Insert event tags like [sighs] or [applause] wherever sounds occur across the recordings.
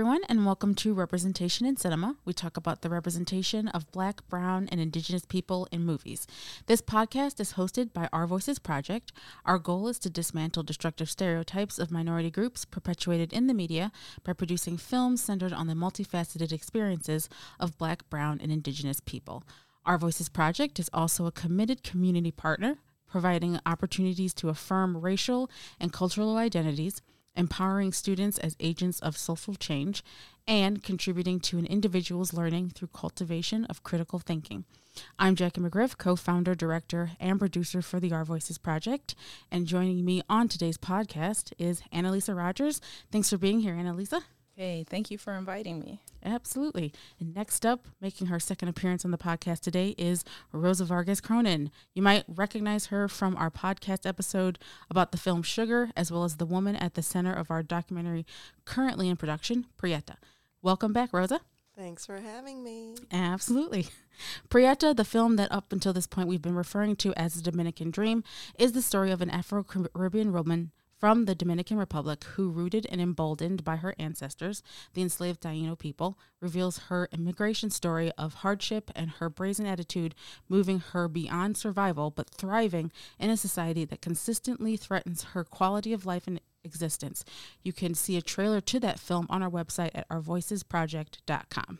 everyone, and welcome to Representation in Cinema. We talk about the representation of Black, Brown, and Indigenous people in movies. This podcast is hosted by Our Voices Project. Our goal is to dismantle destructive stereotypes of minority groups perpetuated in the media by producing films centered on the multifaceted experiences of Black, Brown, and Indigenous people. Our Voices Project is also a committed community partner, providing opportunities to affirm racial and cultural identities empowering students as agents of social change, and contributing to an individual's learning through cultivation of critical thinking. I'm Jackie McGriff, co founder, director, and producer for the Our Voices Project. And joining me on today's podcast is Annalisa Rogers. Thanks for being here, Annalisa. Hey, thank you for inviting me. Absolutely. And next up, making her second appearance on the podcast today is Rosa Vargas Cronin. You might recognize her from our podcast episode about the film Sugar, as well as the woman at the center of our documentary currently in production, Prieta. Welcome back, Rosa. Thanks for having me. Absolutely. [laughs] Prieta, the film that up until this point we've been referring to as the Dominican Dream, is the story of an Afro Caribbean woman from the Dominican Republic, who, rooted and emboldened by her ancestors, the enslaved Taino people, reveals her immigration story of hardship and her brazen attitude, moving her beyond survival but thriving in a society that consistently threatens her quality of life and existence. You can see a trailer to that film on our website at ourvoicesproject.com.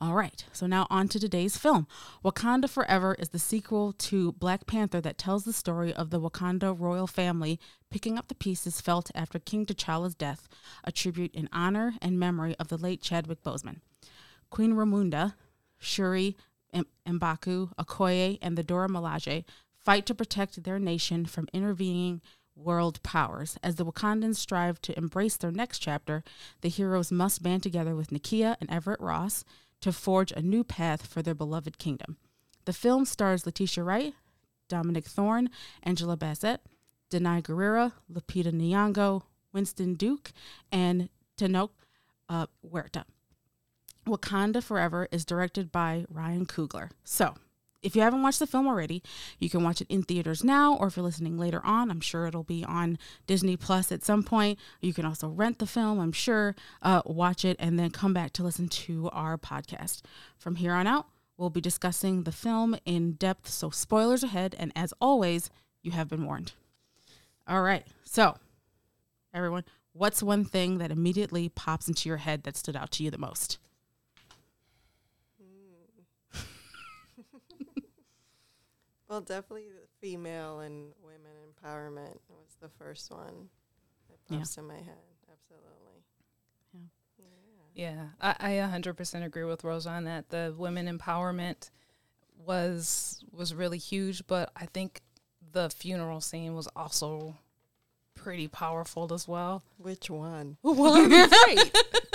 All right, so now on to today's film. Wakanda Forever is the sequel to Black Panther that tells the story of the Wakanda royal family picking up the pieces felt after King T'Challa's death, a tribute in honor and memory of the late Chadwick Boseman. Queen Ramonda, Shuri, M'Baku, Okoye, and the Dora Milaje fight to protect their nation from intervening world powers. As the Wakandans strive to embrace their next chapter, the heroes must band together with Nakia and Everett Ross to forge a new path for their beloved kingdom. The film stars Letitia Wright, Dominique Thorne, Angela Bassett, Danai Gurira, Lupita Nyong'o, Winston Duke, and Tenoch uh, Huerta. Wakanda Forever is directed by Ryan Coogler. So, if you haven't watched the film already, you can watch it in theaters now, or if you're listening later on, I'm sure it'll be on Disney Plus at some point. You can also rent the film, I'm sure, uh, watch it, and then come back to listen to our podcast. From here on out, we'll be discussing the film in depth, so spoilers ahead, and as always, you have been warned. All right, so everyone, what's one thing that immediately pops into your head that stood out to you the most? Well, definitely female and women empowerment was the first one that pops yeah. in my head. Absolutely. Yeah. Yeah, I, I 100% agree with Rosa on that. The women empowerment was was really huge, but I think the funeral scene was also pretty powerful as well. Which one? Well, [laughs] right,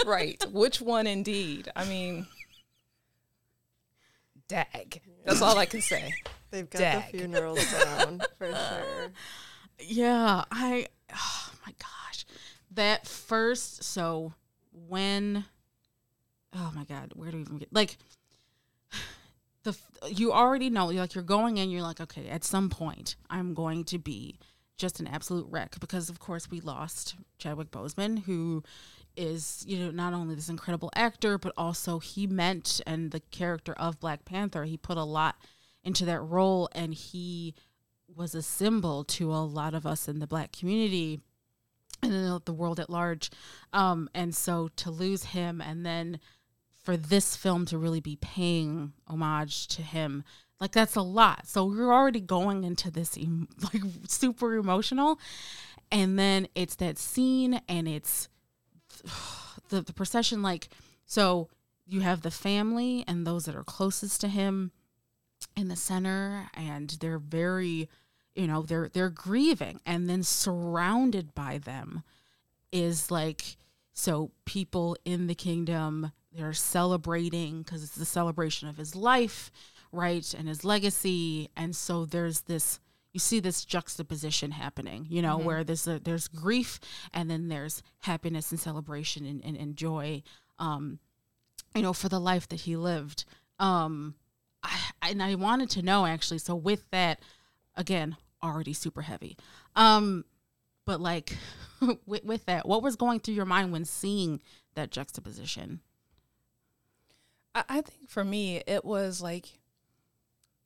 right. Which one, indeed? I mean, dag. That's all I can say. [laughs] They've got dag. the funerals down for [laughs] sure. Yeah, I. Oh my gosh, that first. So when, oh my god, where do we even get like the you already know you're like you're going in. You're like, okay, at some point I'm going to be just an absolute wreck because of course we lost Chadwick Boseman who is you know not only this incredible actor but also he meant and the character of Black Panther he put a lot into that role and he was a symbol to a lot of us in the black community and the world at large. Um, and so to lose him and then for this film to really be paying homage to him like that's a lot. So we're already going into this [laughs] like super emotional. And then it's that scene and it's [sighs] the, the procession like so you have the family and those that are closest to him in the center and they're very you know they're they're grieving and then surrounded by them is like so people in the kingdom they're celebrating because it's the celebration of his life right and his legacy and so there's this you see this juxtaposition happening you know mm-hmm. where there's a, there's grief and then there's happiness and celebration and, and, and joy um you know for the life that he lived um I, and I wanted to know actually. So with that, again, already super heavy. Um, but like [laughs] with, with that, what was going through your mind when seeing that juxtaposition? I, I think for me, it was like,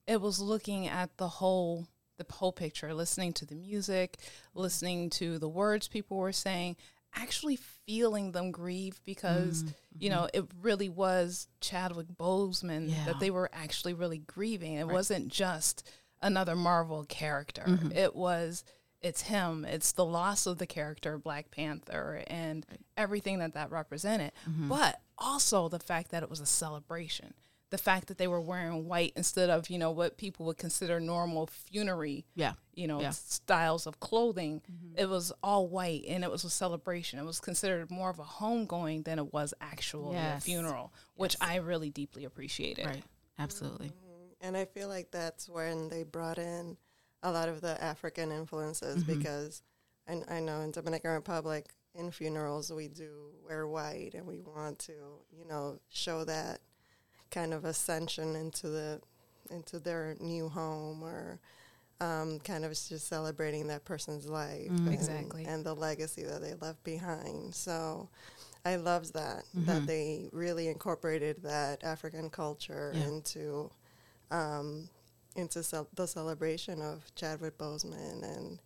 it was looking at the whole the whole picture, listening to the music, listening to the words people were saying, actually feeling them grieve because mm-hmm. you know it really was Chadwick Boseman yeah. that they were actually really grieving. It right. wasn't just another Marvel character. Mm-hmm. It was it's him. It's the loss of the character Black Panther and right. everything that that represented, mm-hmm. but also the fact that it was a celebration the fact that they were wearing white instead of you know what people would consider normal funerary yeah you know yeah. styles of clothing mm-hmm. it was all white and it was a celebration it was considered more of a homegoing than it was actual yes. funeral which yes. i really deeply appreciated right absolutely mm-hmm. and i feel like that's when they brought in a lot of the african influences mm-hmm. because I, I know in dominican republic in funerals we do wear white and we want to you know show that kind of ascension into the into their new home or um, kind of just celebrating that person's life mm, and, exactly and the legacy that they left behind so i loved that mm-hmm. that they really incorporated that african culture yeah. into um, into ce- the celebration of chadwick boseman and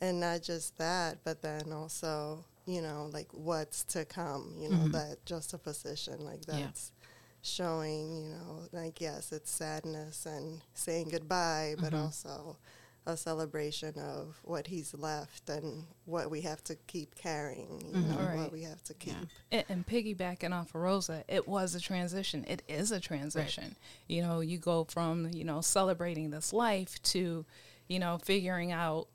and not just that but then also you know like what's to come you know mm-hmm. that juxtaposition like that's showing, you know, like, yes, it's sadness and saying goodbye, but mm-hmm. also a celebration of what he's left and what we have to keep carrying, you mm-hmm. know, right. what we have to keep. Yeah. And, and, piggybacking off of Rosa, it was a transition. It is a transition. Right. You know, you go from, you know, celebrating this life to, you know, figuring out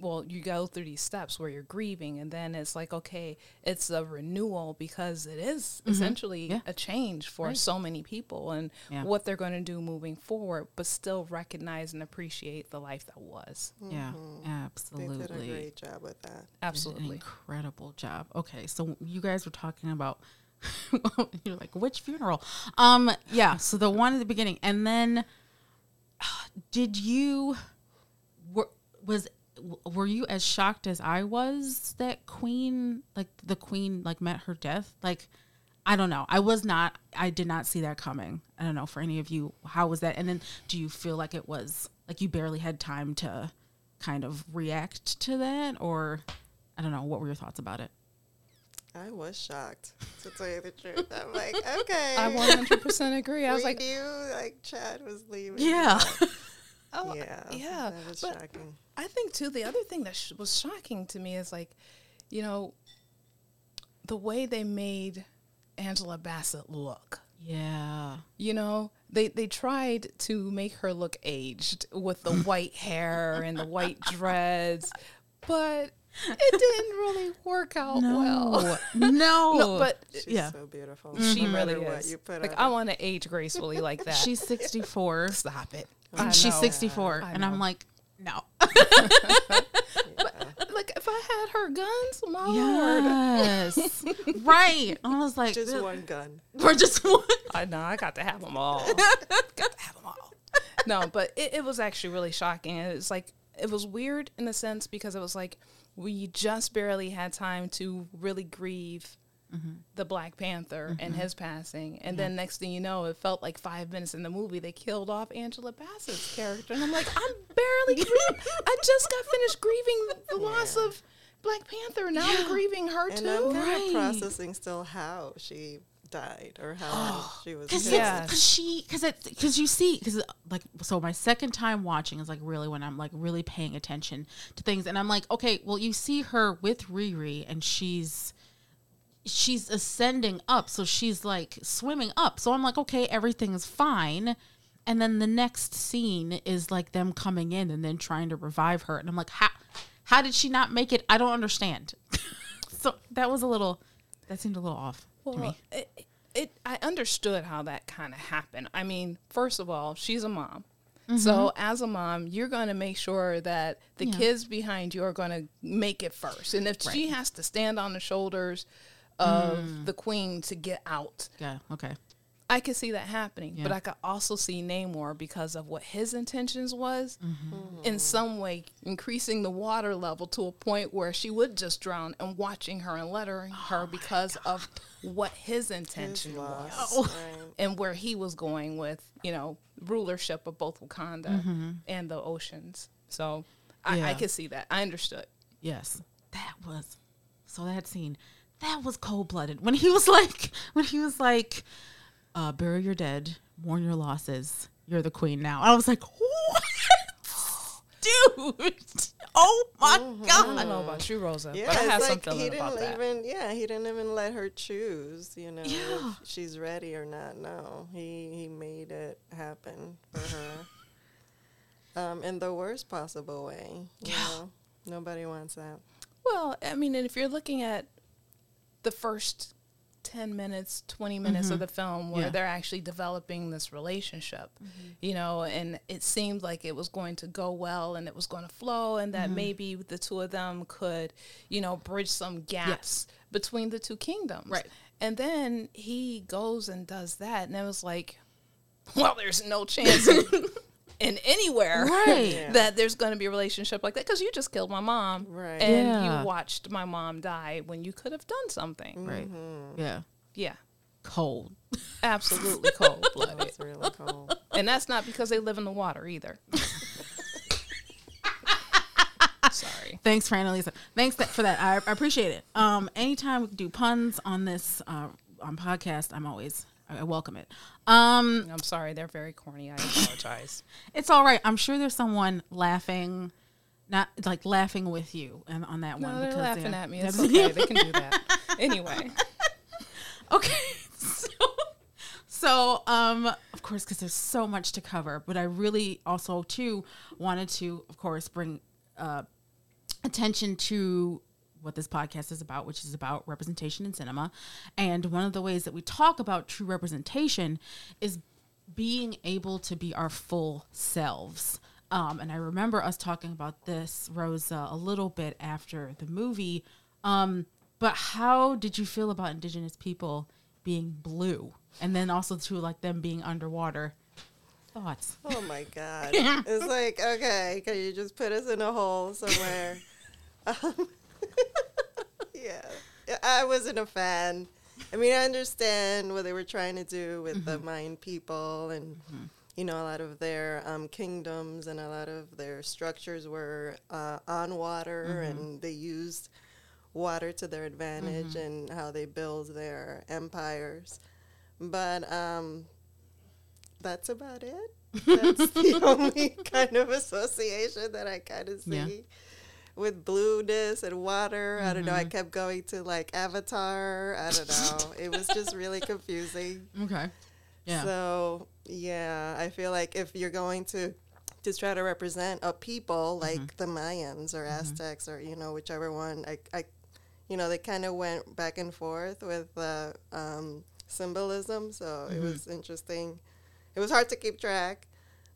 well, you go through these steps where you're grieving, and then it's like, okay, it's a renewal because it is mm-hmm. essentially yeah. a change for right. so many people and yeah. what they're going to do moving forward, but still recognize and appreciate the life that was. Mm-hmm. Yeah, absolutely. They did a great job with that. Absolutely. incredible job. Okay, so you guys were talking about. [laughs] you're like which funeral um yeah so the one at the beginning and then [sighs] did you were, was were you as shocked as I was that Queen, like the Queen, like met her death? Like, I don't know. I was not. I did not see that coming. I don't know for any of you. How was that? And then, do you feel like it was like you barely had time to kind of react to that, or I don't know. What were your thoughts about it? I was shocked to tell you the truth. I'm like, [laughs] okay. I 100% agree. I was like, knew like Chad was leaving. Yeah. Oh, yeah, yeah. That was but shocking. I think too. The other thing that sh- was shocking to me is like, you know, the way they made Angela Bassett look. Yeah. You know, they they tried to make her look aged with the [laughs] white hair and the white dreads, but it didn't really work out no. well. [laughs] No. [laughs] no, but she's yeah. so beautiful. She mm-hmm. really is. like I want to age gracefully like that. She's 64. Stop it. And she's 64. And I'm like, no. [laughs] like if I had her guns, my yes. lord. [laughs] right. I was like, just one gun. We're just one. I know. I got to have them all. [laughs] got to have them all. No, but it, it was actually really shocking. It was like it was weird in a sense because it was like we just barely had time to really grieve mm-hmm. the Black Panther mm-hmm. and his passing. And yeah. then next thing you know, it felt like five minutes in the movie, they killed off Angela Bassett's character. And I'm like, I'm barely. [laughs] I just got finished grieving the, the yeah. loss of Black Panther. Now yeah. I'm grieving her and too. I'm kind right. of processing still how she died or how oh, she was because yeah. she because it because you see because like so my second time watching is like really when i'm like really paying attention to things and i'm like okay well you see her with riri and she's she's ascending up so she's like swimming up so i'm like okay everything's fine and then the next scene is like them coming in and then trying to revive her and i'm like how how did she not make it i don't understand [laughs] so that was a little that seemed a little off well, to me it, it i understood how that kind of happened i mean first of all she's a mom Mm-hmm. So as a mom, you're going to make sure that the yeah. kids behind you are going to make it first. And if right. she has to stand on the shoulders of mm. the queen to get out. Yeah, okay. I I could see that happening, but I could also see Namor because of what his intentions was, Mm-hmm. in some way increasing the water level to a point where she would just drown, and watching her and lettering Oh her because of what [laughs] his intention was Right. and where he was going with you know rulership of both Wakanda and the oceans. So I, I Mm-hmm. Could see that. I understood. Yes, that was so that scene. That was cold blooded when he was [laughs] like when he was like, uh, "Bury your dead, mourn your losses. You're the queen now." I was like, "What, [laughs] dude? Oh my God! I don't know about you, Rosa, Yeah, but I it's have some like he didn't about that. even. Yeah, he didn't even let her choose. You know, Yeah. if she's ready or not. No, he he made it happen for her. [laughs] um, in the worst possible way. You Yeah. know, nobody wants that. Well, I mean, and if you're looking at the first 10 minutes, 20 minutes of mm-hmm. the film where Yeah. they're actually developing this relationship, mm-hmm. you know, and it seemed like it was going to go well and it was going to flow and that mm-hmm. maybe the two of them could, you know, bridge some gaps between the two kingdoms. Right. And then he goes and does that and it was like, well, there's no chance [laughs] in, in anywhere [laughs] Right. Yeah. that there's going to be a relationship like that because you just killed my mom Right. and Yeah. you watched my mom die when you could have done something. Right? Yeah, Yeah, cold. absolutely [laughs] cold blooded. It's really cold. and that's not because they live in the water either. [laughs] Sorry. Thanks, Fran Elisa. Thanks th- for that. I, I appreciate it. Um, anytime we do puns on this uh, on podcast, I'm always I welcome it. Um, I'm sorry, they're very corny. I apologize. [laughs] it's all right. I'm sure there's someone laughing, not like laughing with you and on that No, one. they're because laughing they're- at me. It's okay. They can do that. [laughs] Anyway, Okay. [laughs] So, so um, of course, because there's so much to cover, but I really also too wanted to, of course, bring uh, attention to what this podcast is about, which is about representation in cinema. And one of the ways that we talk about true representation is being able to be our full selves. Um, and I remember us talking about this, Rosa, a little bit after the movie. Um, but how did you feel about Indigenous people being blue, and then also to like them being underwater? Thoughts? Oh my [laughs] god! It's like okay, can you just put us in a hole somewhere? [laughs] um, [laughs] yeah, I wasn't a fan. I mean, I understand what they were trying to do with the Mayan people, and you know, a lot of their um, kingdoms and a lot of their structures were uh, on water, and they used water to their advantage and how they build their empires. But um, that's about it. [laughs] That's the only kind of association that I kind of see Yeah. With blueness and water. I don't know. I kept going to like Avatar. I don't know. [laughs] it was just really confusing. Okay. Yeah. So yeah, I feel like if you're going to to try to represent a people like the Mayans or Aztecs or you know whichever one, I, I you know they kind of went back and forth with uh, um, symbolism. So it was interesting. It was hard to keep track.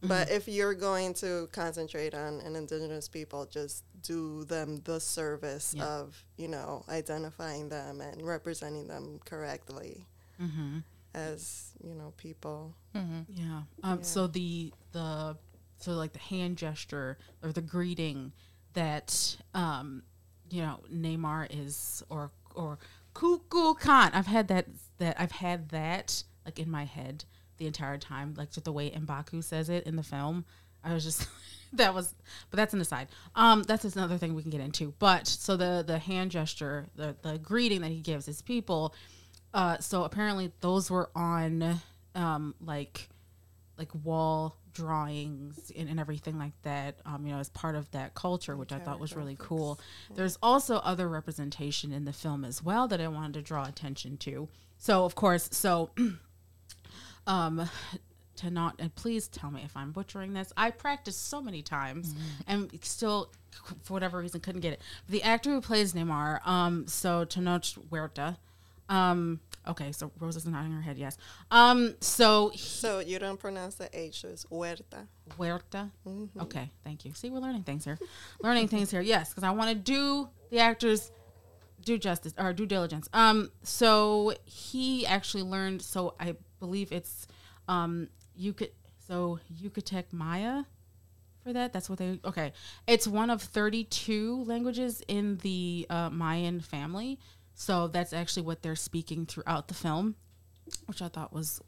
But if you're going to concentrate on an indigenous people, just do them the service Yeah. of, you know, identifying them and representing them correctly mm-hmm. as you know people. Yeah. Um. So the the so like the hand gesture or the greeting that um you know Namor is or or K'uk'ulkan. I've had that that I've had that like in my head the entire time, like just the way M'Baku says it in the film. I was just [laughs] that was but that's an aside. Um that's just another thing we can get into. But so the the hand gesture, the the greeting that he gives his people, uh so apparently those were on um like like wall drawings and, and everything like that um you know as part of that culture which i thought was really cool there's also other representation in the film as well that i wanted to draw attention to so of course so [clears throat] um to not and please tell me if i'm butchering this i practiced so many times and still for whatever reason couldn't get it the actor who plays namor um so tenoch huerta um okay so rosa's nodding her head yes um so he- So you don't pronounce the H, so it's huerta. Huerta. Okay, thank you. See, we're learning things here. learning things here. Yes, because I want to do the actors due justice or due diligence. Um, so he actually learned. So I believe it's um Yucat so Yucatec Maya for that. That's what they okay. It's one of 32 languages in the uh, Mayan family. So that's actually what they're speaking throughout the film, which I thought was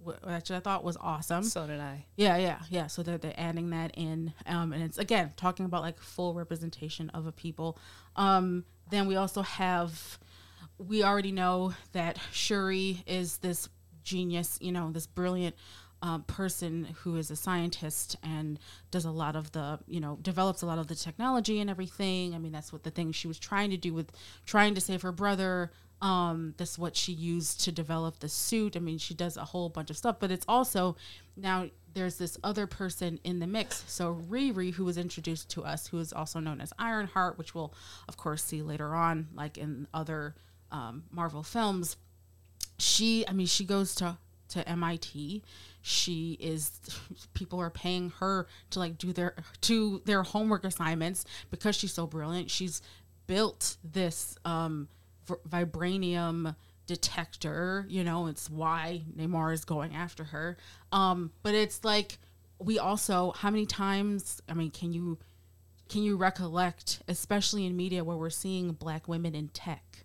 which I thought was awesome. So did I. Yeah, yeah, yeah. So they're they're adding that in, um, and it's again talking about like full representation of a people. Um, then we also have, we already know that Shuri is this genius, you know, this brilliant um, person who is a scientist and does a lot of the, you know, develops a lot of the technology and everything. I mean, that's what the thing she was trying to do with trying to save her brother. Um, that's what she used to develop the suit. I mean, she does a whole bunch of stuff, but it's also now there's this other person in the mix. So Riri, who was introduced to us, who is also known as Ironheart, which we'll of course see later on, like in other um, Marvel films. She, I mean, she goes to to MIT. She is [laughs] people are paying her to like do their to their homework assignments because she's so brilliant. She's built this um vibranium detector, you know, it's why Namor is going after her. Um but it's like we also how many times, I mean, can you can you recollect especially in media where we're seeing black women in tech?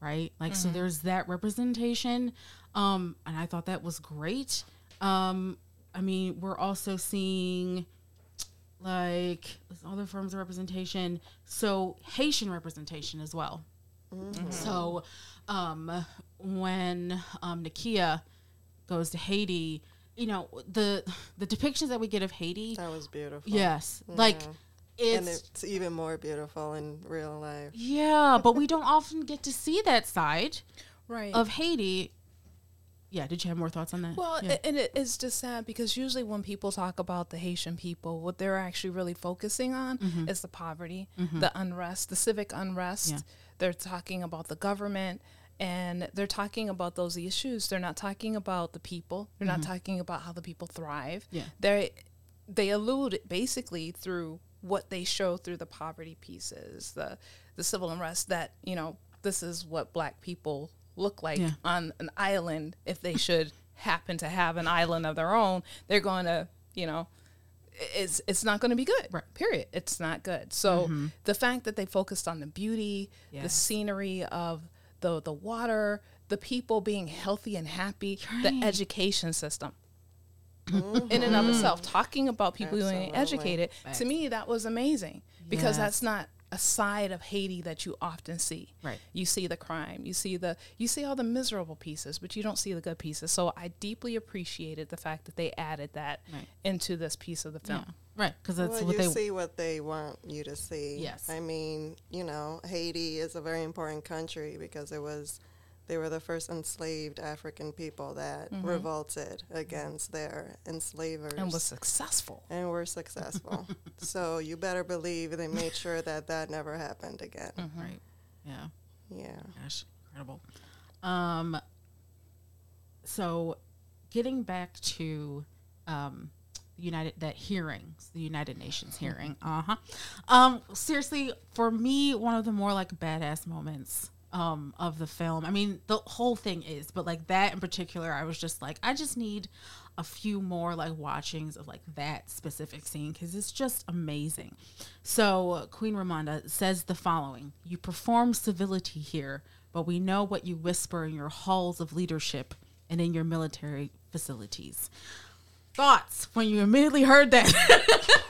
right? Like, so there's that representation. Um, and I thought that was great. Um, I mean, we're also seeing like there's other forms of representation. So Haitian representation as well. So, um, when um, Nakia goes to Haiti, you know the the depictions that we get of Haiti. That was beautiful. Yes, like Yeah. and it's it's even more beautiful in real life. yeah, but we don't often get to see that side Right. of Haiti. Yeah, did you have more thoughts on that? Well, yeah. and it is just sad because usually when people talk about the Haitian people, what they're actually really focusing on mm-hmm. is the poverty, mm-hmm. the unrest, the civic unrest. Yeah. They're talking about the government and they're talking about those issues. They're not talking about the people. They're not mm-hmm. talking about how the people thrive. Yeah. They they allude basically through what they show through the poverty pieces, the the civil unrest that, you know, this is what black people look like Yeah. on an island if they should happen to have an island of their own they're going to you know it's it's not going to be good Right. period it's not good so mm-hmm. the fact that they focused on the beauty the scenery of the the water the people being healthy and happy the education system mm-hmm. in and of itself talking about people being Absolutely. educated to me that was amazing because Yes. that's not a side of Haiti that you often see. Right. You see the crime, you see the you see all the miserable pieces, but you don't see the good pieces. So I deeply appreciated the fact that they added that Right. into this piece of the film. yeah, right, because that's well, what you they. see what they want you to see. Yes. I mean, you know, Haiti is a very important country because it was, they were the first enslaved African people that revolted against their enslavers. And was successful. and were successful. [laughs] so you better believe they made sure that that never happened again. Right. Yeah. Yeah. Gosh, incredible. Um. So, getting back to um, United that hearings, the United Nations hearing. Uh huh. Um. Seriously, for me, one of the more like badass moments um of the film. I mean, the whole thing is, but like that in particular, I was just like, I just need a few more like watchings of like that specific scene because it's just amazing. So Queen Ramonda says the following: "You perform civility here, but we know what you whisper in your halls of leadership and in your military facilities." Thoughts when you immediately heard that? [laughs]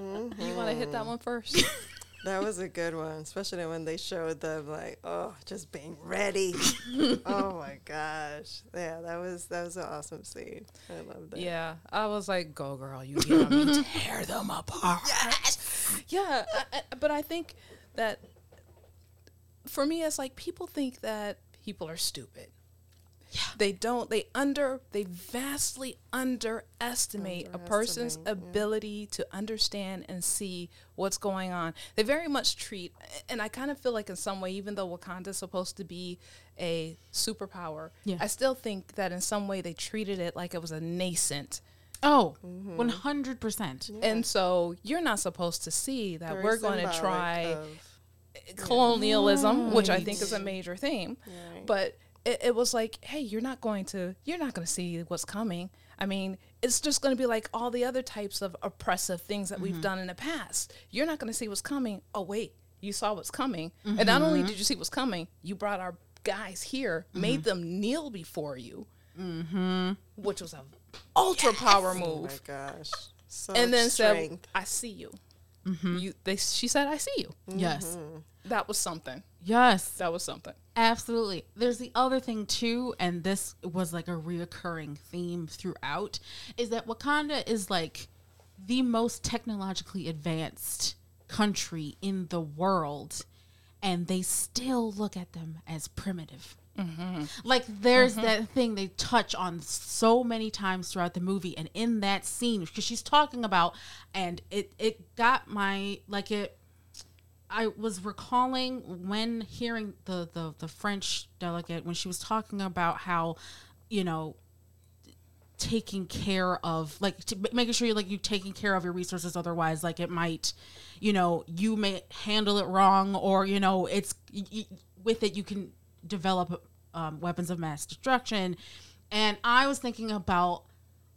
You want to hit that one first? [laughs] That was a good one, especially when they showed them like, oh, just being ready. [laughs] oh my gosh, yeah, that was that was an awesome scene. I loved it. yeah. I was like, go girl, you get them, you [laughs] tear them apart. Yes! Yeah, I, I- but I think that for me, it's like people think that people are stupid. Yeah. They don't. They under. They vastly underestimate a person's yeah. ability to understand and see what's going on. They very much treat, and I kind of feel like in some way, even though Wakanda's supposed to be a superpower, Yeah. I still think that in some way they treated it like it was a nascent. oh, Mm-hmm. one hundred percent. And so you're not supposed to see that Very we're going to try of- colonialism, which I think is a major theme. Right. But it, it was like, hey, you're not going to you're not going to see what's coming. I mean, it's just going to be like all the other types of oppressive things that we've mm-hmm. done in the past. You're not going to see what's coming. Oh wait, you saw what's coming, and not only mm-hmm. did you see what's coming, you brought our guys here, mm-hmm. made them kneel before you, which was a ultra power move. Oh my gosh. So and then said, "I see you." You they she said, "I see you." Yes. That was something. Yes. That was something. Absolutely. There's the other thing too, and this was like a reoccurring theme throughout, is that Wakanda is like the most technologically advanced country in the world, and they still look at them as primitive. Mm-hmm. Like there's mm-hmm. that thing they touch on so many times throughout the movie, and in that scene, because she's talking about, and it it got my like it I was recalling when hearing the, the the French delegate when she was talking about how, you know, taking care of like making sure you like you taking care of your resources otherwise like it might you know you may handle it wrong or you know it's with it you can develop um, weapons of mass destruction. And i was thinking about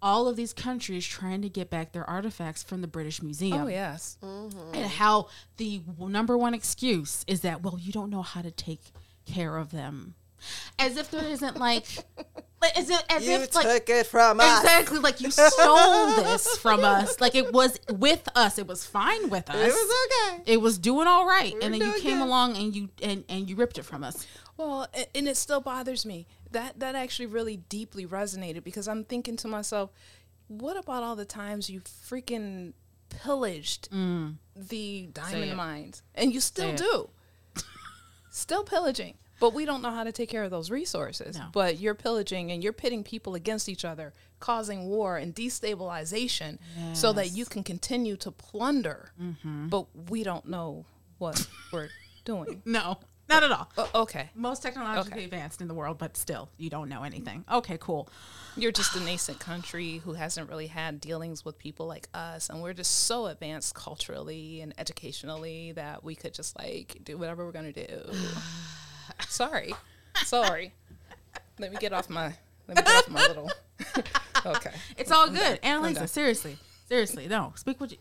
all of these countries trying to get back their artifacts from the british museum Oh yes. Mm-hmm. and how the number one excuse is that well you don't know how to take care of them as if there isn't like [laughs] like, as if, as You if like took it from us. exactly like you stole [laughs] this from us like it was with us it was fine with us It was okay. it was doing all right and then you came good. along and you and, and you ripped it from us Well, and it still bothers me. That that actually really deeply resonated because I'm thinking to myself, what about all the times you freaking pillaged the diamond mines, and you still do, still pillaging. But we don't know how to take care of those resources. No. But you're pillaging and you're pitting people against each other, causing war and destabilization, so that you can continue to plunder. But we don't know what we're doing. [laughs] no not at all O- okay. most technologically Okay. advanced in the world but still you don't know anything okay cool You're just a nascent country who hasn't really had dealings with people like us, and we're just so advanced culturally and educationally that we could just like do whatever we're gonna do. [sighs] Sorry, sorry. Let me get off my. Let me get off my [laughs] little. [laughs] okay. It's all good. Annalisa, seriously. Seriously. No. Speak what you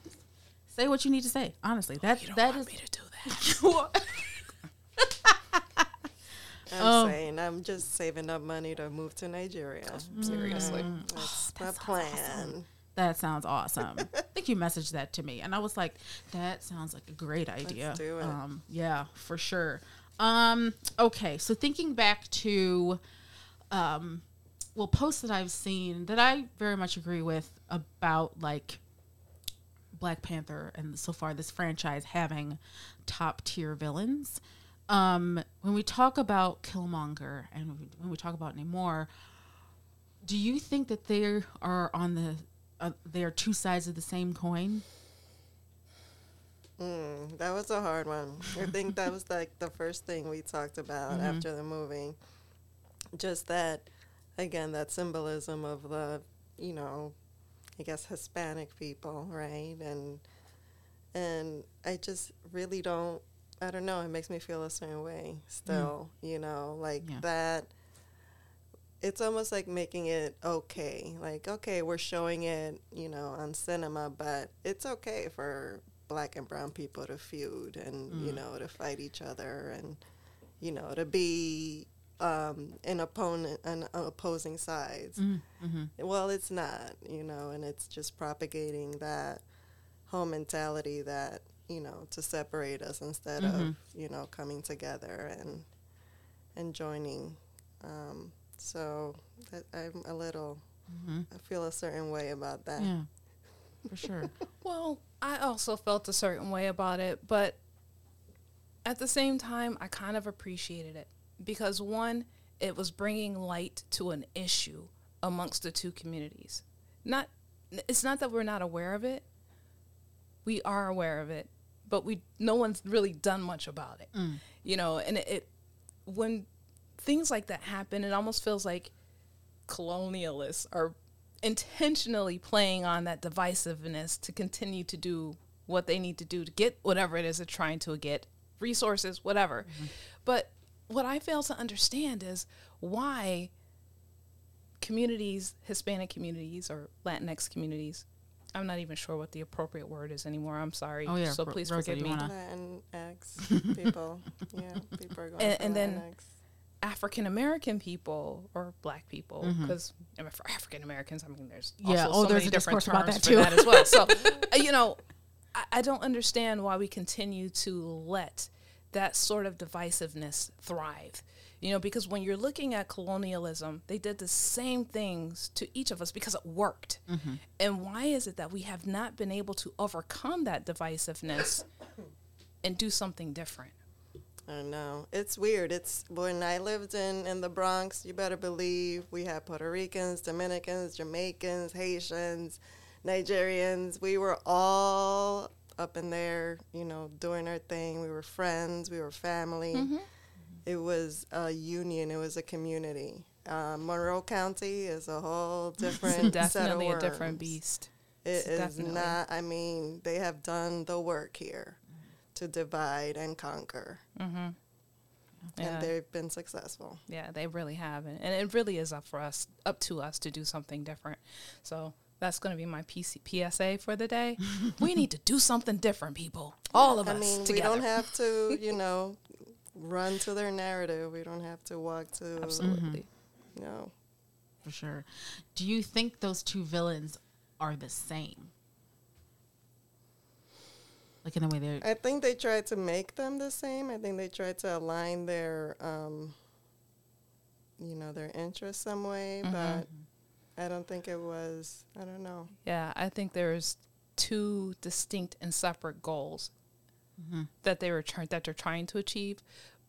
say what you need to say. Honestly. Oh, that You don't that want is me to do that. [laughs] I'm Um, saying I'm just saving up money to move to Nigeria. Seriously. That's my plan. that sounds awesome. [laughs] I think you messaged that to me and I was like, that sounds like a great idea. do it. Um yeah, for sure. Um okay, so thinking back to um well posts that I've seen that I very much agree with about like Black Panther and so far this franchise having top tier villains. Um, when we talk about Killmonger and when we, talk about Namor, do you think that they are on the uh, they are two sides of the same coin? Mm, that was a hard one. I think that was like the first thing we talked about Mm-hmm. after the movie. Just that, again, that symbolism of the, you know, I guess Hispanic people, right? And and I just really don't. I don't know. It makes me feel a certain way mm. still. You know, like Yeah. that. It's almost like making it okay. Like, okay, we're showing it, you know, on cinema, but it's okay for black and brown people to feud and, you mm. know, to fight each other and, you know, to be um, an opponent on opposing sides. Mm, mm-hmm. Well, it's not, you know, and it's just propagating that whole mentality that, you know, to separate us instead of, you know, coming together and and joining. Um, so that I'm a little, I feel a certain way about that. Yeah, for sure. [laughs] Well, I also felt a certain way about it, but at the same time, I kind of appreciated it because one, it was bringing light to an issue amongst the two communities. Not, it's not that we're not aware of it. We are aware of it, but we no one's really done much about it. Mm. You know, and it, it when things like that happen, it almost feels like colonialists are intentionally playing on that divisiveness to continue to do what they need to do to get whatever it is they're trying to get resources whatever. Mm-hmm. But what i fail to understand is why communities, Hispanic communities or Latinx communities, I'm not even sure what the appropriate word is anymore. I'm sorry. Oh, yeah. So please Rosa, forgive you me. wanna- Latinx [laughs] people. yeah, people are going And- for and then- Latinx. African American people or black people, because for African Americans, I mean, there's Yeah, also oh, so there's many a different discourse about terms that for too. that as well. So, [laughs] uh, you know, I, I don't understand why we continue to let that sort of divisiveness thrive. You know, because when you're looking at colonialism, they did the same things to each of us because it worked. Mm-hmm. And why is it that we have not been able to overcome that divisiveness and do something different? I know. It's weird. It's when I lived in in the Bronx, you better believe we had Puerto Ricans, Dominicans, Jamaicans, Haitians, Nigerians. We were all up in there, you know, doing our thing. We were friends, we were family. It was a union, it was a community. Uh, Monroe County is a whole [laughs] different Definitely a different beast. It It's is definitely- not. I mean, they have done the work here to divide and conquer, Mm-hmm. Yeah. and they've been successful. Yeah, they really have, and, and it really is up for us, up to us to do something different. So that's going to be my PC, PSA for the day. [laughs] we need to do something different, people. All of I us mean, together. we don't have to, you [laughs] know, run to their narrative. We don't have to walk to. absolutely. No, for sure. Do you think those two villains are the same? Like in the way they're I think they tried to make them the same. I think they tried to align their, um, you know, their interests some way, Mm-hmm. but I don't think it was. I don't know. Yeah, I think there's two distinct and separate goals Mm-hmm. that they were trying that they're trying to achieve,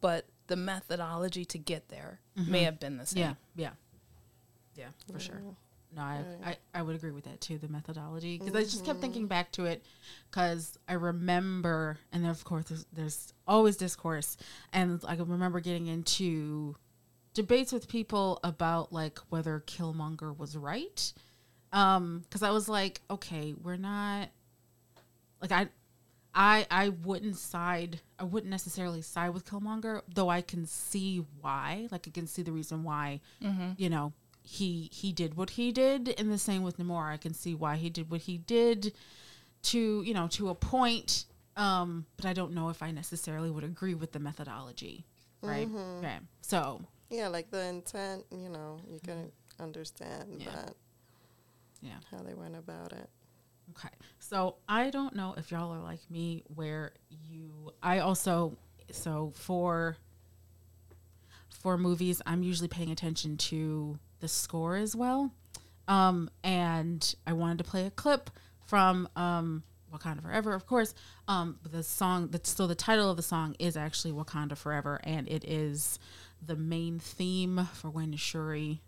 but the methodology to get there may have been the same. yeah, yeah, yeah, for sure. No, I, Yeah. I, I would agree with that too. The methodology, because I just kept thinking back to it, because I remember, and of course, there's, there's always discourse, and I remember getting into debates with people about like whether Killmonger was right, um, because I was like, okay, we're not, like I. I, I wouldn't side I wouldn't necessarily side with Killmonger though I can see why like I can see the reason why you know he he did what he did and the same with Namor I can see why he did what he did to you know to a point um but I don't know if I necessarily would agree with the methodology right? Okay so. Yeah, like the intent, you know, you can understand Yeah. that yeah. how they went about it. Okay. So I don't know if y'all are like me where you I also so for for movies I'm usually paying attention to the score as well. Um and I wanted to play a clip from um Wakanda Forever, of course. Um the song that's so the title of the song is actually Wakanda Forever and it is the main theme for when Shuri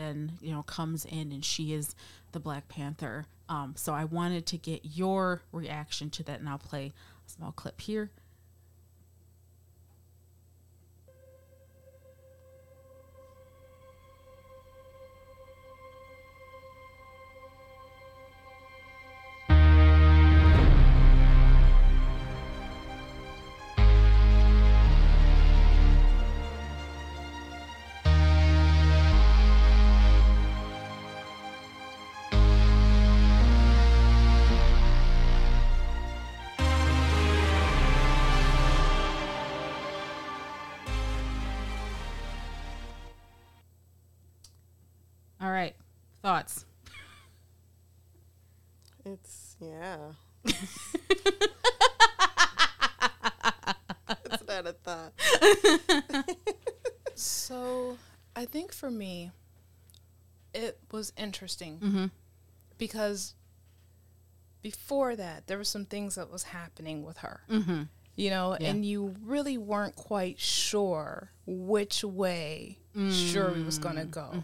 then you know comes in and she is the Black Panther. Um, so I wanted to get your reaction to that, and I'll play a small clip here. Thoughts. It's yeah. [laughs] it's not a thought. [laughs] So I think for me, it was interesting Mm-hmm. because before that, there were some things that was happening with her. Mm-hmm. you know, Yeah. and you really weren't quite sure which way Shuri was going to go.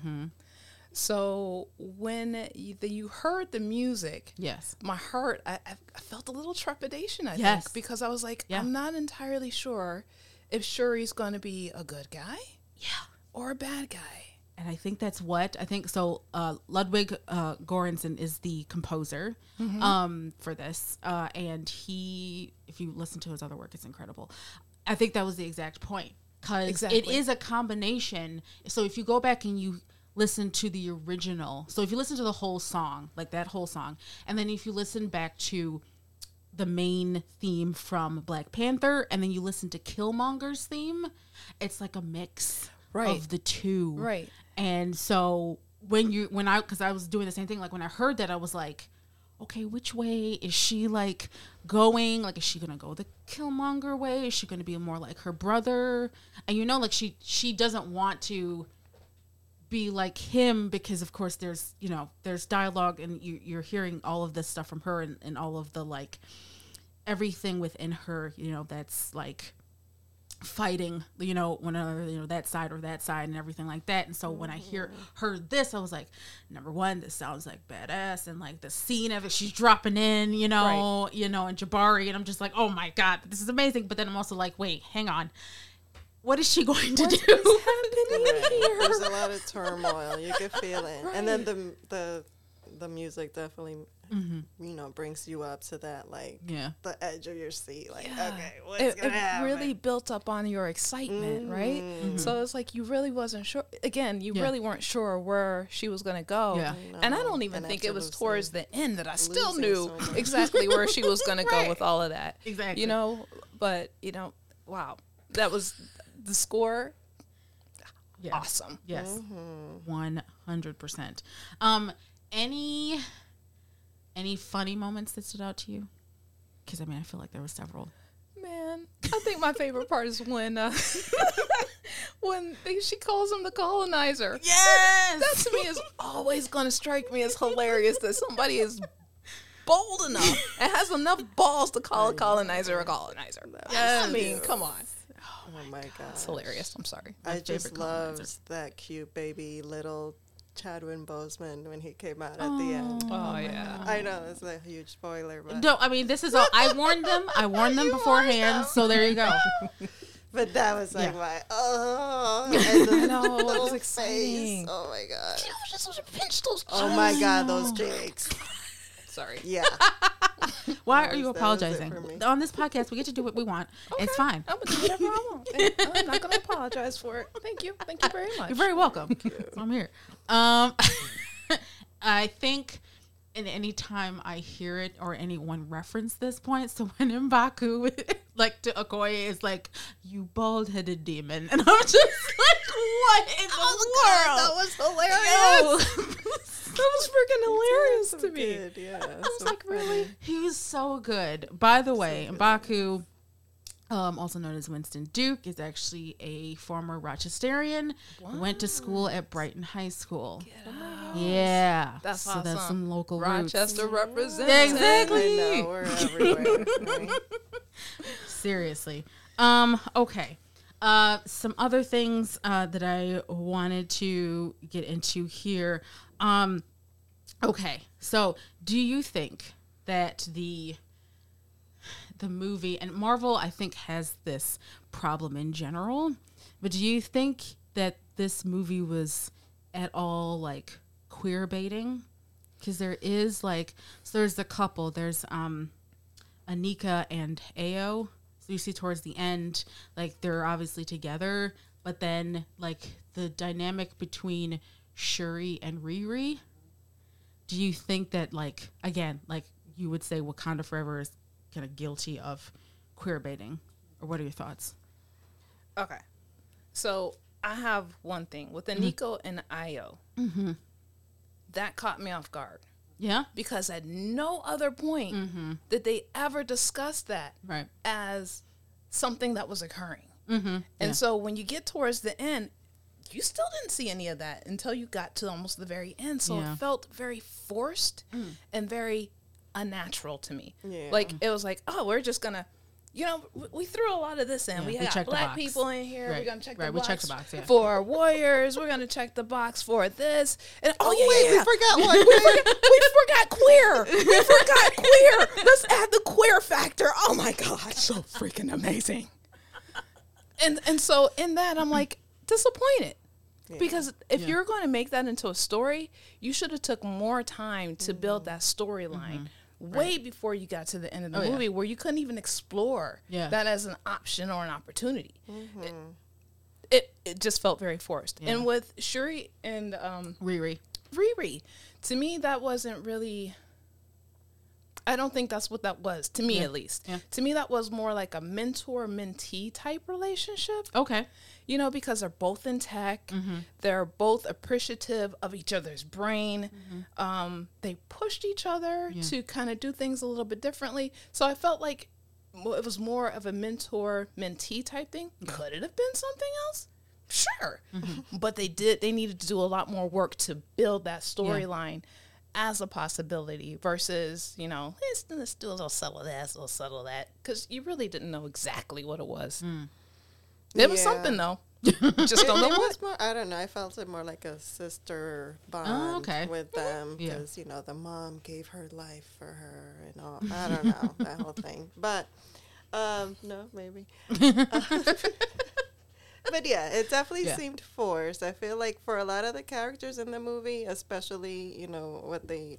Mm-hmm. So when you, the, you heard the music, Yes. my heart, I, I felt a little trepidation, I Yes. think, because I was like, Yeah. I'm not entirely sure if Shuri's going to be a good guy Yeah. or a bad guy. And I think that's what I think. So uh, Ludwig uh, Göransson is the composer um, for this, uh, and he, if you listen to his other work, it's incredible. I think that was the exact point because Exactly. it is a combination. So if you go back and you listen to the original, so if you listen to the whole song, like that whole song, and then if you listen back to the main theme from Black Panther, and then you listen to Killmonger's theme, it's like a mix Right. of the two. Right. And so when you when I because I was doing the same thing, like when I heard that, I was like, okay, which way is she like going? Like, is she gonna go the Killmonger way? Is she gonna be more like her brother? And you know, like she she doesn't want to be like him because of course there's you know there's dialogue and you, you're hearing all of this stuff from her and, and all of the like everything within her you know that's like fighting you know one another you know that side or that side and everything like that. And so when i hear mm-hmm. heard this i was like number one this sounds like badass. And like the scene of it she's dropping in you know you know and jabari. And i'm just like oh my god this is amazing. But then i'm also like wait hang on what is she going to do Right. [laughs] There's a lot of turmoil. You can feel it, and then the the the music definitely, mm-hmm. you know, brings you up to that like yeah the edge of your seat. Like, Yeah. okay, what's it, gonna it happen? really built up on your excitement, right? Mm-hmm. So it's like you really wasn't sure. Again, you Yeah. really weren't sure where she was going to go. Yeah. And I don't even and think it was towards the end that I still knew so [laughs] exactly where she was going to go with all of that. Exactly. You know, but you know, wow, that was the score. yeah Awesome. Yes, Mm-hmm. one hundred percent. Um, any any funny moments that stood out to you? Because I mean, I feel like there were several. Man, I think my favorite part is when uh, [laughs] when they, she calls him the colonizer. Yes, that to me is always going to strike me as hilarious that somebody is bold enough and has enough balls to call a colonizer a colonizer. I mean, come on. Oh my god, It's hilarious. I'm sorry. I just colonizer. loved that cute baby little Chadwick Boseman when he came out at the end. Oh, oh yeah. I know it's a huge spoiler, but No, I mean this is all. I warned them. I warned them [laughs] beforehand. So there you go. but that was like Yeah. my oh, [laughs] and the know, it was little exciting. face. Oh my god. Just pinch those Oh my god, those jakes. Sorry. Yeah. [laughs] Why are you was- that was it apologizing? On this podcast, we get to do what we want. It's fine. I'm gonna do whatever I want. [laughs] I'm not gonna apologize for it. Thank you. Thank you very much. You're very welcome. I'm here. Um, [laughs] I think, in any time I hear it or anyone reference this point, so when M'Baku, like to Okoye, is like, "You bald-headed demon," and I'm just like, "What in the world?" that was hilarious. Yo. That was [laughs] freaking hilarious So to me. good, Yeah. [laughs] I was like, really? He was so good. By the way, Baku, um, also known as Winston Duke, is actually a former Rochesterian. Went to school at Brighton High School. Yeah, That's awesome. so that's some local roots. Rochester represents. Exactly. I we're everywhere. [laughs] Seriously. Um. Okay. Uh, some other things uh, that I wanted to get into here. Um, okay, so do you think that the the movie and Marvel, I think, has this problem in general, but do you think that this movie was at all like queer baiting? Because there is like, so there's the couple. There's um, Aneka and Ayo. So you see towards the end, like they're obviously together, but then like the dynamic between Shuri and Riri. Do you think that like again, like you would say Wakanda Forever is kind of guilty of queer baiting? Or what are your thoughts? Okay. So I have one thing with mm-hmm. Aneka and Ayo. Mm-hmm. That caught me off guard Yeah? because at no other point mm-hmm. did they ever discuss that Right. as something that was occurring. Mm-hmm. And so when you get towards the end, you still didn't see any of that until you got to almost the very end. So Yeah. it felt very forced mm. and very unnatural to me. Yeah. Like it was like, oh, we're just gonna, you know, we, we threw a lot of this in. Yeah, we we got black people in here. Right, We're gonna check right, the we box, checked the box, yeah. for warriors. We're gonna check the box for this. And oh, yeah, Wait, yeah, we forgot one. we forgot, we forgot queer. We forgot queer. Let's add the queer factor. Oh my god, so freaking amazing. And and so in that I'm like disappointed. Because if Yeah. you're going to make that into a story, you should have took more time to build that storyline way before you got to the end of the Mm-hmm. Oh, yeah. movie where you couldn't even explore Yeah. that as an option or an opportunity. it it just felt very forced. Yeah. And with Shuri and um, Riri. Riri, to me that wasn't really. I don't think that's what that was to me Yeah. at least. Yeah. To me, that was more like a mentor mentee type relationship. Okay. You know, because they're both in tech, Mm-hmm. they're both appreciative of each other's brain. Mm-hmm. Um, they pushed each other to kind of do things a little bit differently. So I felt like it was more of a mentor mentee type thing. Could it have been something else? Sure, Mm-hmm. [laughs] but they did. They needed to do a lot more work to build that storyline as a possibility versus you know let's, let's do a little subtle this, a little subtle that because you really didn't know exactly what it was. It was Yeah. something though. [laughs] Just don't know what. was more. I don't know. I felt it more like a sister bond Oh, okay. with them Yeah. because you know the mom gave her life for her and all. I don't know [laughs] that whole thing, but um, no, maybe. [laughs] but yeah, it definitely Yeah. seemed forced. I feel like for a lot of the characters in the movie, especially you know what they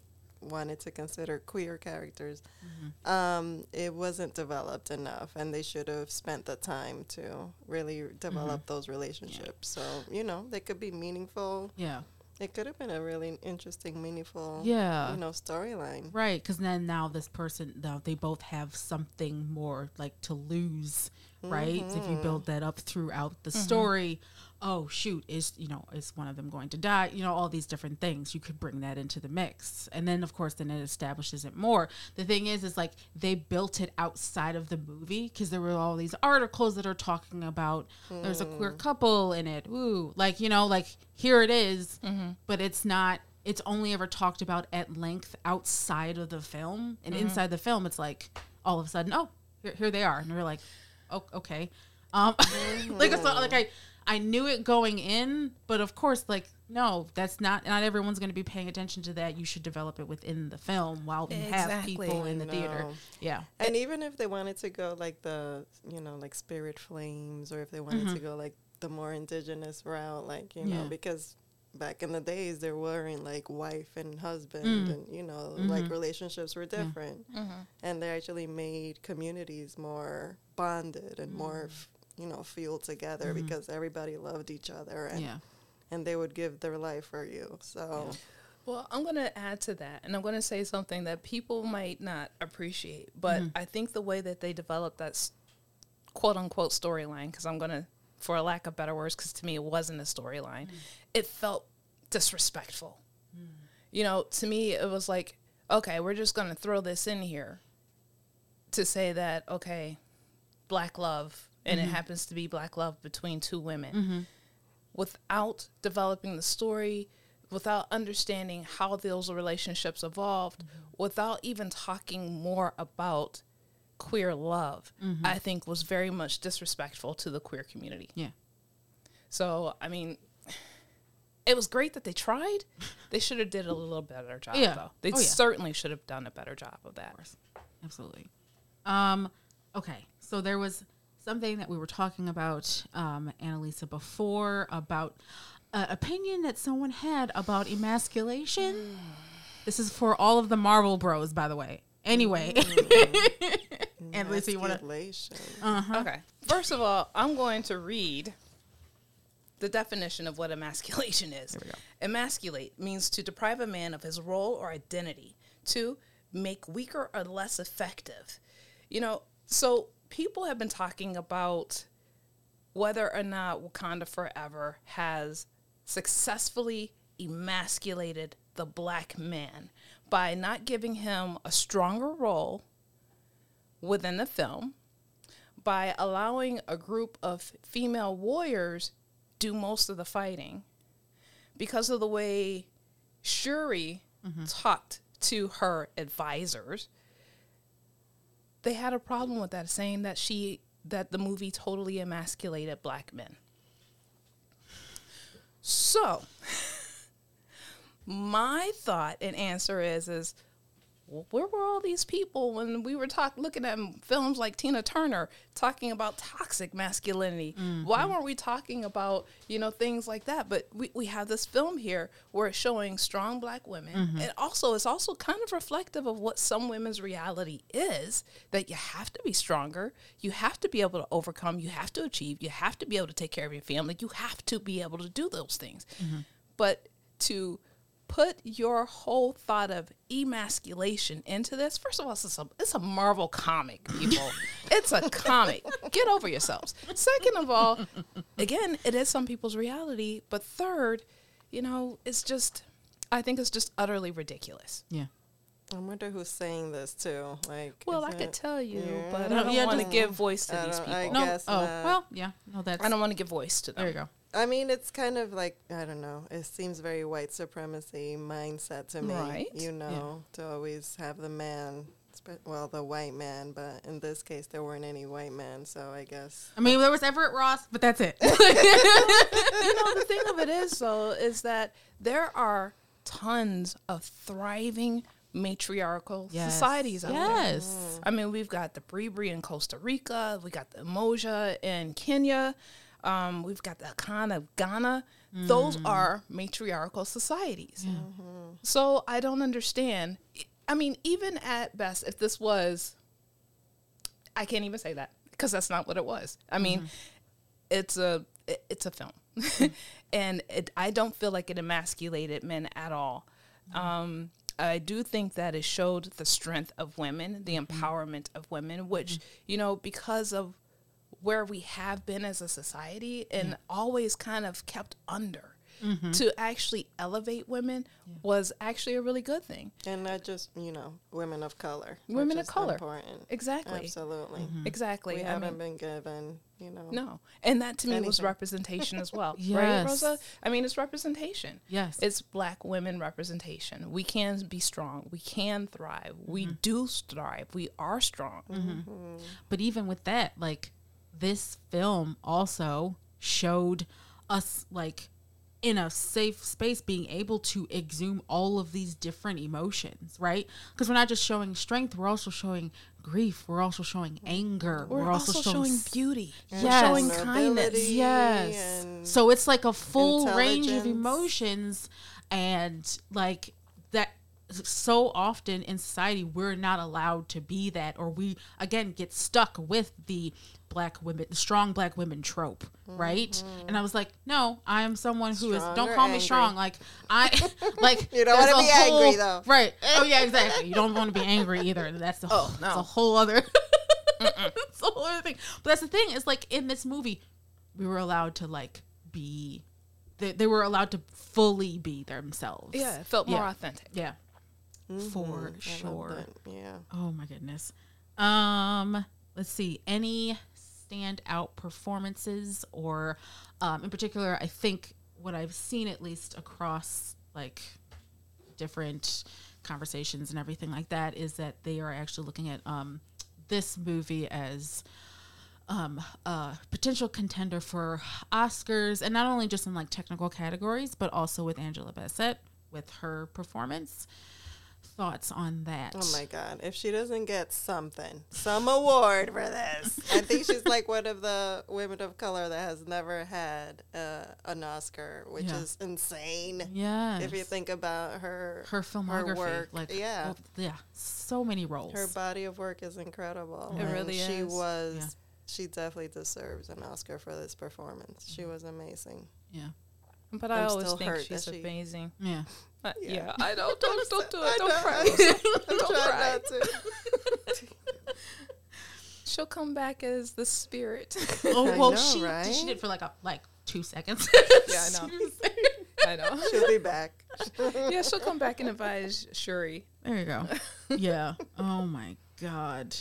wanted to consider queer characters, Mm-hmm. um, it wasn't developed enough, and they should have spent the time to really develop Mm-hmm. those relationships. So you know, they could be meaningful. Yeah. It could have been a really interesting, meaningful, Yeah. you know, storyline. Right, because then now this person, now they both have something more like to lose, right? So if you build that up throughout the story, oh shoot, is you know is one of them going to die? You know all these different things. You could bring that into the mix, and then of course then it establishes it more. The thing is, is like they built it outside of the movie because there were all these articles that are talking about there's a queer hmm. couple in it. Ooh, like you know, like here it is, mm-hmm. but it's not it's only ever talked about at length outside of the film and mm-hmm. inside the film it's like all of a sudden oh here, here they are and you're like oh okay um like it's not like i i knew it going in but of course like no that's not not everyone's going to be paying attention to that. You should develop it within the film while you have people in the theater. yeah. And even if they wanted to go like the, you know, like Spirit Flames, or if they wanted to go like the more indigenous route, like, you know, Mm-hmm. Because back in the days there weren't like wife and husband Mm. and, you know, Mm-hmm. like relationships were different. And they actually made communities more bonded and more, f- you know, feel together mm-hmm. because everybody loved each other and, Mm-hmm. yeah and they would give their life for you. So, Well, I'm going to add to that, and I'm going to say something that people might not appreciate, but mm-hmm. I think the way that they developed that quote unquote storyline, because I'm going to, for a lack of better words, because to me it wasn't a storyline, mm. it felt disrespectful. Mm. You know, to me it was like, okay, we're just going to throw this in here to say that, okay, black love, and it mm-hmm. happens to be black love between two women mm-hmm. without developing the story, without understanding how those relationships evolved, mm-hmm. without even talking more about queer love, I think was very much disrespectful to the queer community. yeah So, I mean, it was great that they tried. They should have did a little better job, Yeah. though. They Oh, yeah. certainly should have done a better job of that. absolutely um okay so there was something that we were talking about um annalisa before about an opinion that someone had about emasculation [sighs] this is for all of the marvel bros by the way anyway [laughs] annalisa you want to Masculation. Okay. First of all, I'm going to read the definition of what emasculation is. we go. Emasculate means to deprive a man of his role or identity, to make weaker or less effective. You know, so people have been talking about whether or not Wakanda Forever has successfully emasculated the black man by not giving him a stronger role within the film by allowing a group of female warriors do most of the fighting because of the way Shuri mm-hmm. talked to her advisors they had a problem with that saying that she that the movie totally emasculated black men. So [laughs] my thought and answer is is where were all these people when we were talking, looking at films like Tina Turner talking about toxic masculinity? Mm-hmm. Why weren't we talking about, you know, things like that? But we, we have this film here where it's showing strong black women. Mm-hmm. And also, it's also kind of reflective of what some women's reality is that you have to be stronger. You have to be able to overcome. You have to achieve. You have to be able to take care of your family. You have to be able to do those things. Mm-hmm. But to put your whole thought of emasculation into this, first of all, it's a, it's a Marvel comic, people. [laughs] it's a comic. Get over yourselves. Second of all, again, it is some people's reality. But third, you know, it's just, I think it's just utterly ridiculous. Yeah. I wonder who's saying this too. Like, well, I could tell you, yeah. but I don't yeah, want to give voice to these people. I no, oh, not. well, yeah, no, that's. I don't want to give voice to them. There you go. I mean, it's kind of like I don't know. It seems very white supremacy mindset to me. Right. You know, yeah. to always have the man, well, the white man, but in this case, there weren't any white men, so I guess. I mean, there was Everett Ross, but that's it. [laughs] [laughs] you know, the thing of it is, though, is that there are tons of thriving matriarchal yes. societies out yes. there. Yes. Mm. I mean, we've got the Bribri in Costa Rica, we got the Umoja in Kenya. Um, we've got the Akan of Ghana. Mm. Those are matriarchal societies. Yeah. Mm-hmm. So I don't understand. I mean, even at best, if this was, I can't even say that because that's not what it was. I mean, mm-hmm. it's a it, it's a film, [laughs] and it, I don't feel like it emasculated men at all. Mm-hmm. Um, I do think that it showed the strength of women, the mm-hmm. empowerment of women, which mm-hmm. you know because of where we have been as a society and yeah. always kind of kept under. Mm-hmm. To actually elevate women yeah. was actually a really good thing, and not just you know women of color. Women of color, important. Exactly, absolutely, mm-hmm. exactly. We I haven't mean, been given you know. No, and that to me anything. was representation as well, yes. [laughs] right, Rosa? I mean, it's representation. Yes, it's Black women representation. We can be strong. We can thrive. Mm-hmm. We do thrive. We are strong. Mm-hmm. But even with that, like this film also showed us like in a safe space being able to exhume all of these different emotions right? Because we're not just showing strength we're also showing grief we're also showing anger we're, we're also, also, showing, showing beauty. Yes. showing kindness. Yes. so it's like a full range of emotions and like that so often in society we're not allowed to be that or we again get stuck with the black women the strong black women trope right? Mm-hmm. and i was like no i am someone who strong is don't call me strong. Like i [laughs] like you don't want to be whole, angry though. Right. Oh yeah exactly. You don't want to be angry either. That's the oh, no. that's a whole other [laughs] it's a whole other thing. But that's the thing is like in this movie we were allowed to like be they, they were allowed to fully be themselves. Yeah it felt more yeah. authentic. Yeah mm-hmm. for sure. Yeah. Oh my goodness. Um, let's see. Any standout performances, or um, in particular, I think what I've seen at least across like different conversations and everything like that is that they are actually looking at um, this movie as um, a potential contender for Oscars, and not only just in like technical categories, but also with Angela Bassett with her performance thoughts on that? Oh my god! If she doesn't get something, some award for this, I think she's like one of the women of color that has never had uh, an Oscar, which yeah. is insane. Yeah. If you think about her her filmography, her work, like yeah, well, yeah, so many roles. Her body of work is incredible. It really she is. She was. Yeah. She definitely deserves an Oscar for this performance. She was amazing. Yeah. But I'm i always think she's she, amazing. Yeah. Uh, yeah. yeah. I don't don't [laughs] don't do it. Don't cry. [laughs] Don't [laughs] cry. Not. She'll come back as the spirit. Oh well, know, she right? she did for like a like two seconds. yeah, I know. I know. She'll be back. yeah, she'll come back and advise Shuri. There you go. Yeah. Oh my god.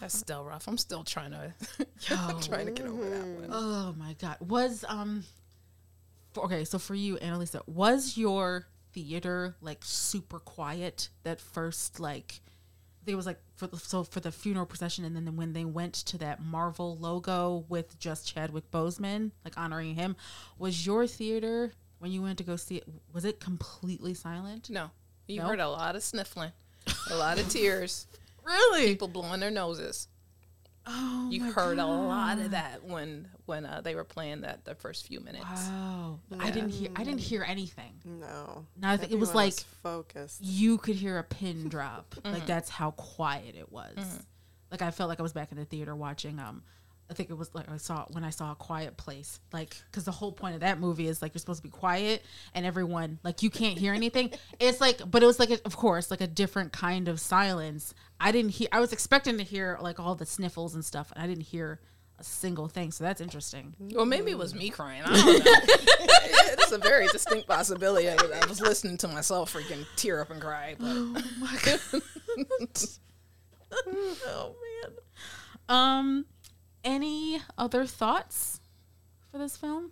That's still rough. I'm still trying to I'm trying to get over that one. Oh my god. Was um okay, so for you, Annalisa, was your theater like super quiet that first like there was like for the, so for the funeral procession and then when they went to that Marvel logo with just Chadwick Boseman like honoring him was your theater when you went to go see it was it completely silent? No. You no? heard a lot of sniffling. a lot of tears. [laughs] Really? People blowing their noses. Oh, You my heard a lot of that when when uh, they were playing that the first few minutes. Wow. I didn't hear. I didn't hear anything. No. No, I think it was Everyone like focused. you could hear a pin drop. [laughs] Mm-hmm. Like that's how quiet it was. Like I felt like I was back in the theater watching. Um, I think it was like I saw when I saw a Quiet Place. Like because the whole point of that movie is like you're supposed to be quiet and everyone like you can't hear anything. [laughs] it's like, but it was like a, of course like a different kind of silence. I didn't hear. I was expecting to hear like all the sniffles and stuff, and I didn't hear a single thing. So that's interesting. Well, maybe it was me crying. I don't know. [laughs] it's a very distinct possibility. I was, I was listening to myself freaking tear up and cry. But Oh my [laughs] god. oh man. Um, any other thoughts for this film?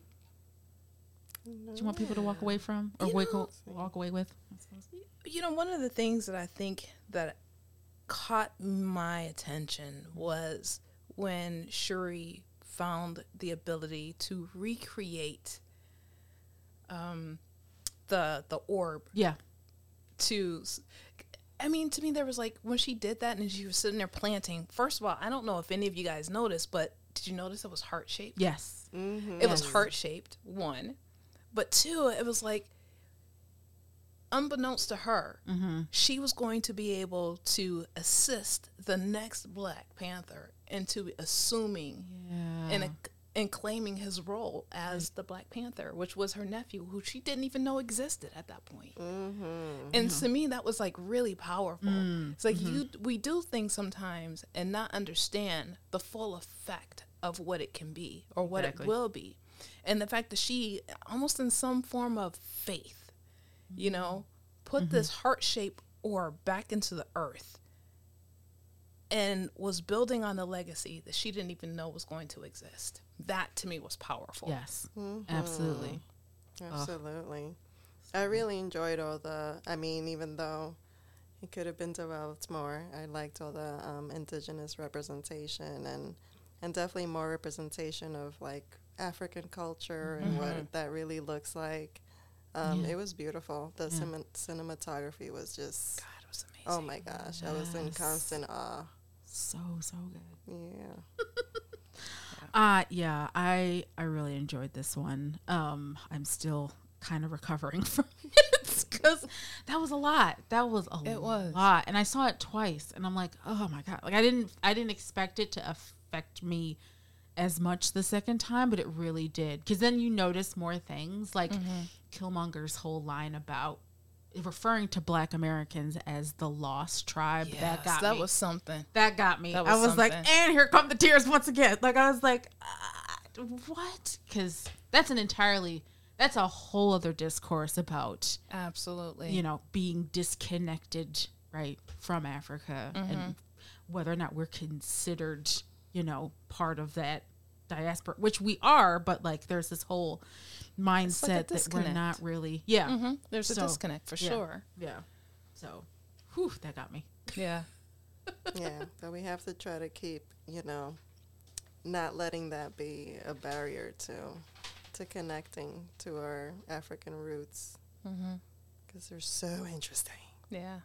Do you want people to walk away from or wake, know- walk away with? You know, one of the things that I think that caught my attention was when Shuri found the ability to recreate um, the the orb Yeah. to I mean to me there was like when she did that and she was sitting there planting first of all I don't know if any of you guys noticed but did you notice it was heart shaped Yes. Mm-hmm. it was heart shaped one but two it was like unbeknownst to her Mm-hmm. she was going to be able to assist the next black panther into assuming Yeah. and and claiming his role as the Black Panther, which was her nephew, who she didn't even know existed at that point. Mm-hmm. And to me, that was like really powerful. Mm, It's like you, we do things sometimes and not understand the full effect of what it can be or what Exactly. it will be, and the fact that she, almost in some form of faith, you know, put Mm-hmm. this heart shape orb back into the earth. And was building on a legacy that she didn't even know was going to exist. That to me was powerful. yes. Mm-hmm. Absolutely. Absolutely. I really enjoyed all the, I mean, even though it could have been developed more, I liked all the um, indigenous representation and, and definitely more representation of like African culture and what that really looks like. Um, Yeah. It was beautiful. The Yeah. cin- cinematography was just, God, it was amazing. oh my gosh, I was in constant awe. So so good. Yeah. [laughs] Uh yeah, I I really enjoyed this one. Um I'm still kind of recovering [laughs] from it cuz that was a lot. That was a It was. lot. And I saw it twice and I'm like, "Oh my god." Like I didn't I didn't expect it to affect me as much the second time, but it really did. Cuz then you notice more things like Mm-hmm. Killmonger's whole line about referring to black Americans as the lost tribe. that Yes, got that me was something. that got me. That I was was like, and here come the tears once again. Like I was like, uh, what? Because that's an entirely that's a whole other discourse about Absolutely. you know being disconnected right from Africa Mm-hmm. and whether or not we're considered you know part of that diaspora, which we are, but like there's this whole mindset that we're not really. Yeah, hmm There's So, a disconnect for yeah. sure. yeah. So, whew, that got me. Yeah. [laughs] yeah, but we have to try to keep, you know, not letting that be a barrier to to connecting to our African roots because they're so interesting. Yeah.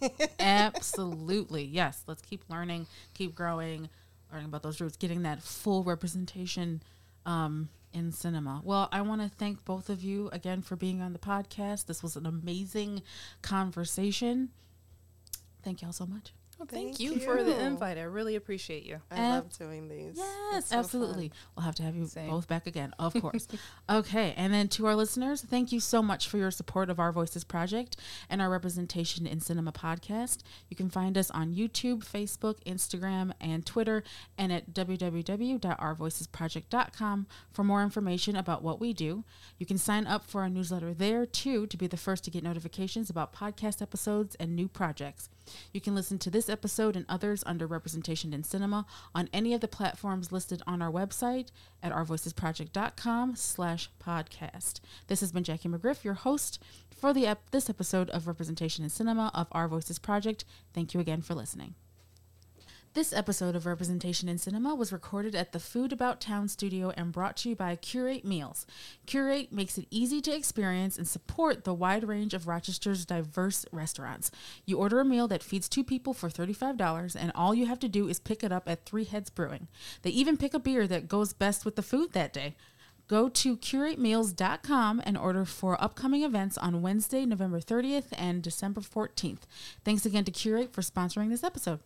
[laughs] Absolutely. Yes. Let's keep learning, keep growing, learning about those roots, getting that full representation um, in cinema. Well, I want to thank both of you again for being on the podcast. This was an amazing conversation. Thank y'all so much. Well, thank, Thank you, for the invite. I really appreciate you. I Ab- love doing these. Yes, so absolutely. fun. We'll have to have you Same. both back again, of [laughs] course. okay, and then to our listeners, thank you so much for your support of Our Voices Project and our Representation in Cinema podcast. You can find us on YouTube, Facebook, Instagram, and Twitter, and at www.ourvoicesproject.com for more information about what we do. You can sign up for our newsletter there too to be the first to get notifications about podcast episodes and new projects. You can listen to this episode and others under Representation in Cinema on any of the platforms listed on our website at ourvoicesproject.com slash podcast. This has been Jackie McGriff, your host for the ep- this episode of Representation in Cinema of Our Voices Project. Thank you again for listening. This episode of Representation in Cinema was recorded at the Food About Town studio and brought to you by Curate Meals. Curate makes it easy to experience and support the wide range of Rochester's diverse restaurants. You order a meal that feeds two people for $35, and all you have to do is pick it up at Three Heads Brewing. They even pick a beer that goes best with the food that day. Go to curatemeals.com and order for upcoming events on Wednesday, November 30th and December 14th. Thanks again to Curate for sponsoring this episode.